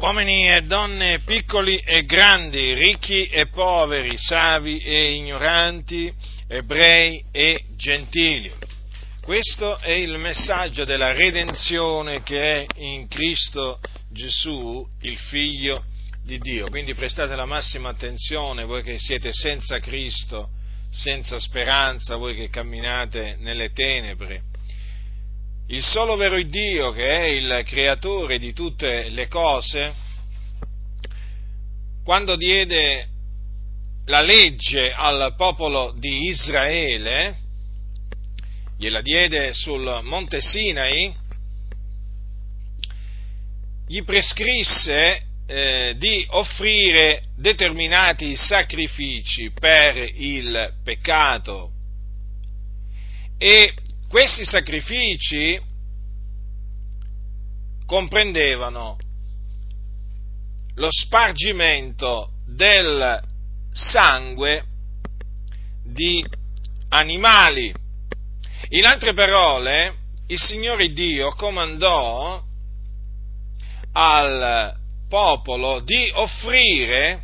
uomini e donne, piccoli e grandi, ricchi e poveri, savi e ignoranti, ebrei e gentili. Questo è il messaggio della redenzione che è in Cristo Gesù, il Figlio di Dio. Quindi prestate la massima attenzione, voi che siete senza Cristo, senza speranza, voi che camminate nelle tenebre il solo vero Dio che è il creatore di tutte le cose, quando diede la legge al popolo di Israele, gliela diede sul monte Sinai, gli prescrisse eh, di offrire determinati sacrifici per il peccato. E questi sacrifici comprendevano lo spargimento del sangue di animali. In altre parole, il Signore Dio comandò al popolo di offrire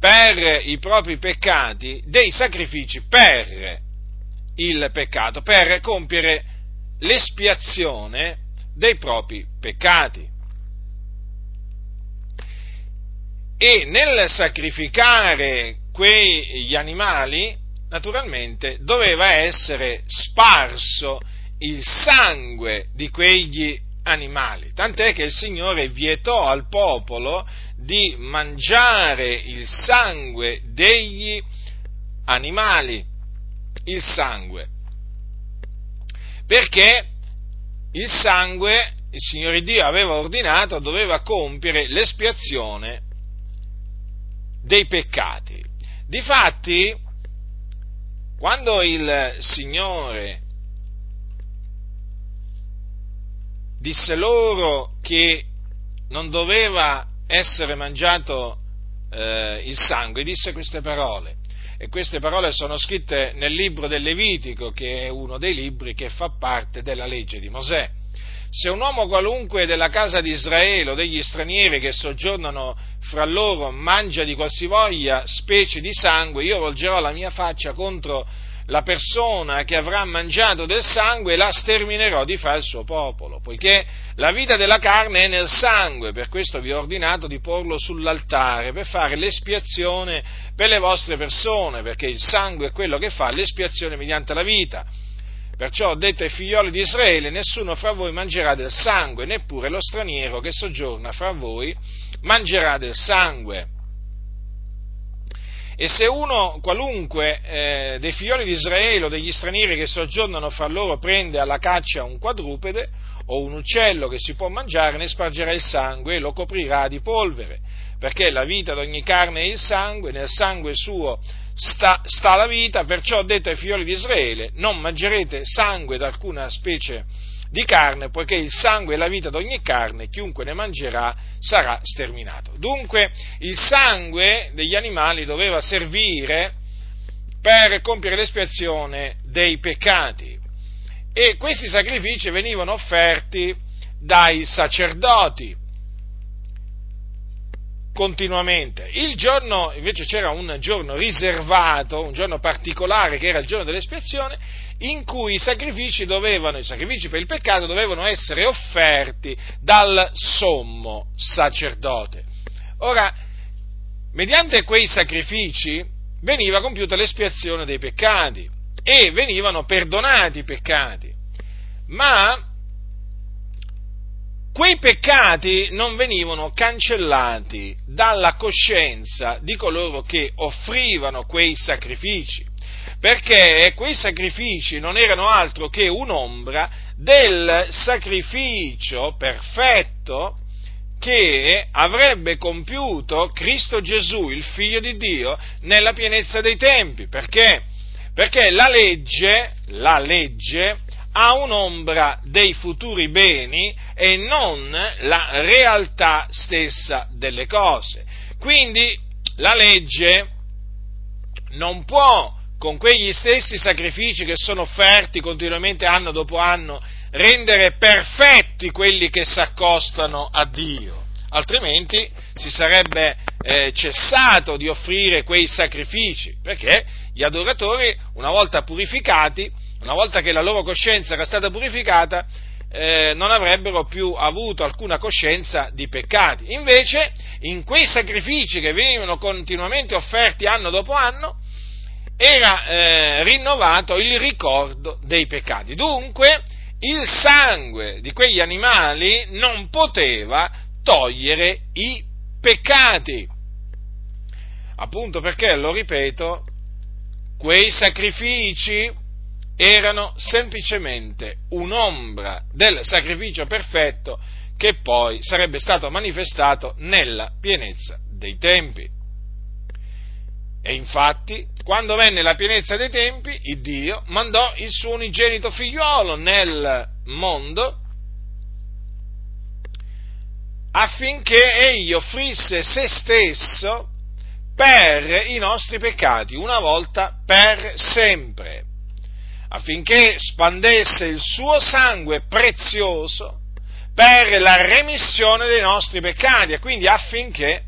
per i propri peccati dei sacrifici per il peccato, per compiere l'espiazione dei propri peccati. E nel sacrificare quegli animali, naturalmente, doveva essere sparso il sangue di quegli animali, tant'è che il Signore vietò al popolo di mangiare il sangue degli animali il sangue. Perché il sangue, il Signore Dio aveva ordinato, doveva compiere l'espiazione dei peccati. Difatti, quando il Signore disse loro che non doveva essere mangiato eh, il sangue, disse queste parole, e queste parole sono scritte nel libro del Levitico, che è uno dei libri che fa parte della legge di Mosè. Se un uomo qualunque della casa di Israele o degli stranieri che soggiornano fra loro mangia di qualsivoglia specie di sangue, io volgerò la mia faccia contro la persona che avrà mangiato del sangue la sterminerò di fra il suo popolo, poiché la vita della carne è nel sangue, per questo vi ho ordinato di porlo sull'altare, per fare l'espiazione per le vostre persone, perché il sangue è quello che fa l'espiazione mediante la vita. Perciò ho detto ai figlioli di Israele, nessuno fra voi mangerà del sangue, neppure lo straniero che soggiorna fra voi mangerà del sangue e se uno qualunque eh, dei figlioli di Israele o degli stranieri che soggiornano fra loro prende alla caccia un quadrupede o un uccello che si può mangiare, ne spargerà il sangue e lo coprirà di polvere, perché la vita di ogni carne è il sangue, nel sangue suo sta, sta la vita, perciò ho detto ai figlioli di Israele, non mangerete sangue da alcuna specie di carne, poiché il sangue è la vita di ogni carne, chiunque ne mangerà sarà sterminato. Dunque il sangue degli animali doveva servire per compiere l'espiazione dei peccati e questi sacrifici venivano offerti dai sacerdoti continuamente. Il giorno, invece c'era un giorno riservato, un giorno particolare che era il giorno dell'espiazione, in cui i sacrifici dovevano, i sacrifici per il peccato dovevano essere offerti dal sommo sacerdote. Ora, mediante quei sacrifici veniva compiuta l'espiazione dei peccati e venivano perdonati i peccati, ma quei peccati non venivano cancellati dalla coscienza di coloro che offrivano quei sacrifici perché quei sacrifici non erano altro che un'ombra del sacrificio perfetto che avrebbe compiuto Cristo Gesù, il Figlio di Dio, nella pienezza dei tempi. Perché? Perché la legge, la legge ha un'ombra dei futuri beni e non la realtà stessa delle cose. Quindi la legge non può con quegli stessi sacrifici che sono offerti continuamente anno dopo anno, rendere perfetti quelli che si accostano a Dio. altrimenti si sarebbe eh, cessato di offrire quei sacrifici, perché gli adoratori, una volta purificati, una volta che la loro coscienza era stata purificata, eh, non avrebbero più avuto alcuna coscienza di peccati. Invece, in quei sacrifici che venivano continuamente offerti anno dopo anno, era eh, rinnovato il ricordo dei peccati. Dunque, il sangue di quegli animali non poteva togliere i peccati. Appunto perché, lo ripeto, quei sacrifici erano semplicemente un'ombra del sacrificio perfetto che poi sarebbe stato manifestato nella pienezza dei tempi. E infatti, quando venne la pienezza dei tempi, il Dio mandò il suo unigenito figliuolo nel mondo affinché egli offrisse se stesso per i nostri peccati, una volta per sempre affinché spandesse il suo sangue prezioso per la remissione dei nostri peccati e quindi affinché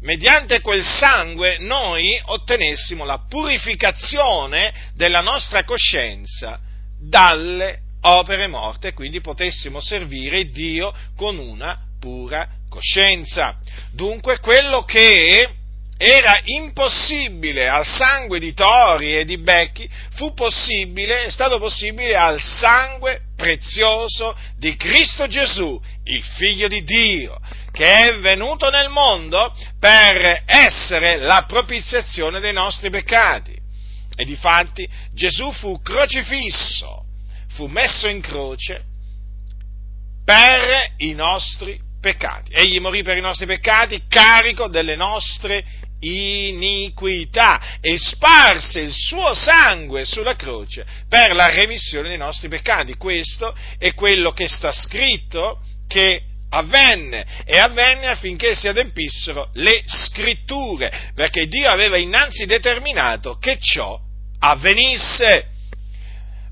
mediante quel sangue noi ottenessimo la purificazione della nostra coscienza dalle opere morte e quindi potessimo servire Dio con una pura coscienza. Dunque quello che era impossibile al sangue di tori e di becchi, fu possibile, è stato possibile al sangue prezioso di Cristo Gesù, il Figlio di Dio, che è venuto nel mondo per essere la propiziazione dei nostri peccati. E difatti Gesù fu crocifisso, fu messo in croce per i nostri peccati. Egli morì per i nostri peccati, carico delle nostre iniquità e sparse il suo sangue sulla croce per la remissione dei nostri peccati. Questo è quello che sta scritto che avvenne e avvenne affinché si adempissero le scritture, perché Dio aveva innanzi determinato che ciò avvenisse.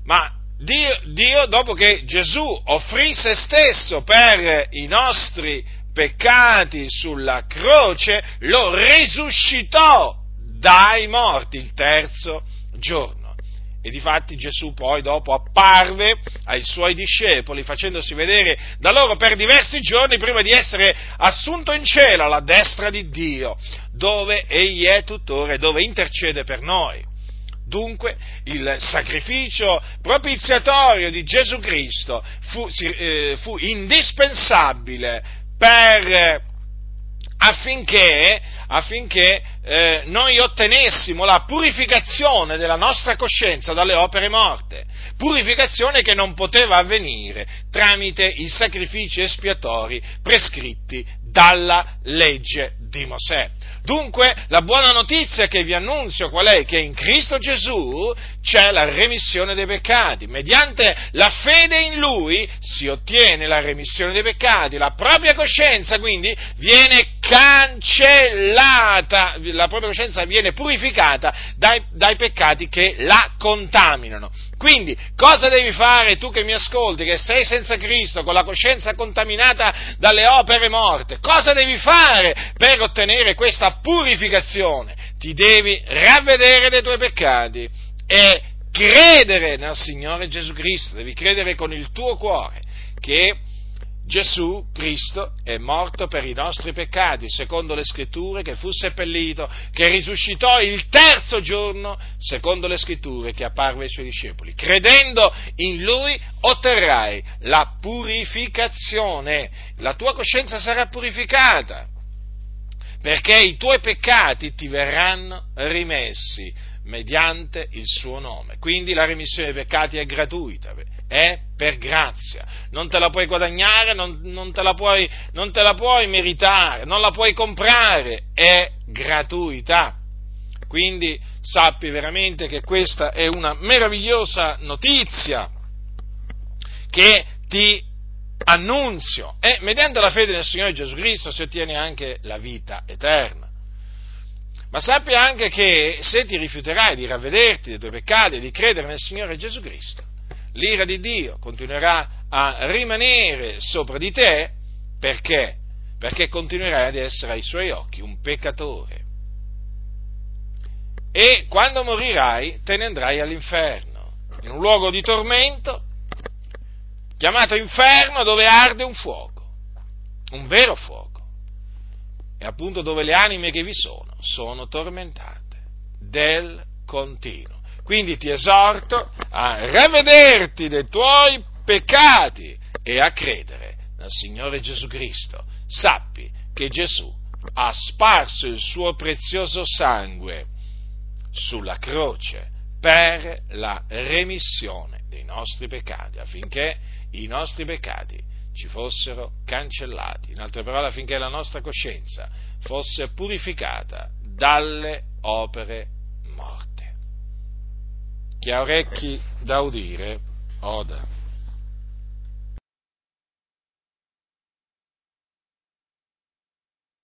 Ma Dio, Dio dopo che Gesù offrì se stesso per i nostri peccati, sulla croce, lo risuscitò dai morti il terzo giorno. E difatti Gesù poi dopo apparve ai suoi discepoli facendosi vedere da loro per diversi giorni prima di essere assunto in cielo alla destra di Dio, dove egli è tuttora e dove intercede per noi. Dunque il sacrificio propiziatorio di Gesù Cristo fu, eh, fu indispensabile per, affinché, affinché eh, noi ottenessimo la purificazione della nostra coscienza dalle opere morte, purificazione che non poteva avvenire tramite i sacrifici espiatori prescritti dalla legge di Mosè. Dunque, la buona notizia che vi annunzio qual è? Che in Cristo Gesù c'è la remissione dei peccati. Mediante la fede in Lui si ottiene la remissione dei peccati. La propria coscienza quindi viene cancellata, la propria coscienza viene purificata dai, dai peccati che la contaminano. Quindi, cosa devi fare tu che mi ascolti, che sei senza Cristo, con la coscienza contaminata dalle opere morte? Cosa devi fare per ottenere questa purificazione? Ti devi ravvedere dei tuoi peccati e credere nel Signore Gesù Cristo, devi credere con il tuo cuore che Gesù Cristo è morto per i nostri peccati, secondo le scritture, che fu seppellito, che risuscitò il terzo giorno, secondo le scritture, che apparve ai suoi discepoli. Credendo in Lui otterrai la purificazione, la tua coscienza sarà purificata, perché i tuoi peccati ti verranno rimessi mediante il suo nome. Quindi la remissione dei peccati è gratuita è per grazia, non te la puoi guadagnare, non, non, te puoi, non, te la puoi, meritare, non la puoi comprare, è gratuità. Quindi sappi veramente che questa è una meravigliosa notizia che ti annunzio e mediante la fede nel Signore Gesù Cristo si ottiene anche la vita eterna. Ma sappi anche che se ti rifiuterai di ravvederti dei tuoi peccati e di credere nel Signore Gesù Cristo, l'ira di Dio continuerà a rimanere sopra di te perché? perché continuerai ad essere ai suoi occhi un peccatore. E quando morirai te ne andrai all'inferno, in un luogo di tormento, chiamato inferno dove arde un fuoco, un vero fuoco, e appunto dove le anime che vi sono sono tormentate del continuo. Quindi ti esorto a ravvederti dei tuoi peccati e a credere nel Signore Gesù Cristo. Sappi che Gesù ha sparso il suo prezioso sangue sulla croce per la remissione dei nostri peccati, affinché i nostri peccati ci fossero cancellati, in altre parole affinché la nostra coscienza fosse purificata dalle opere morte. Chi ha orecchi da udire, oda.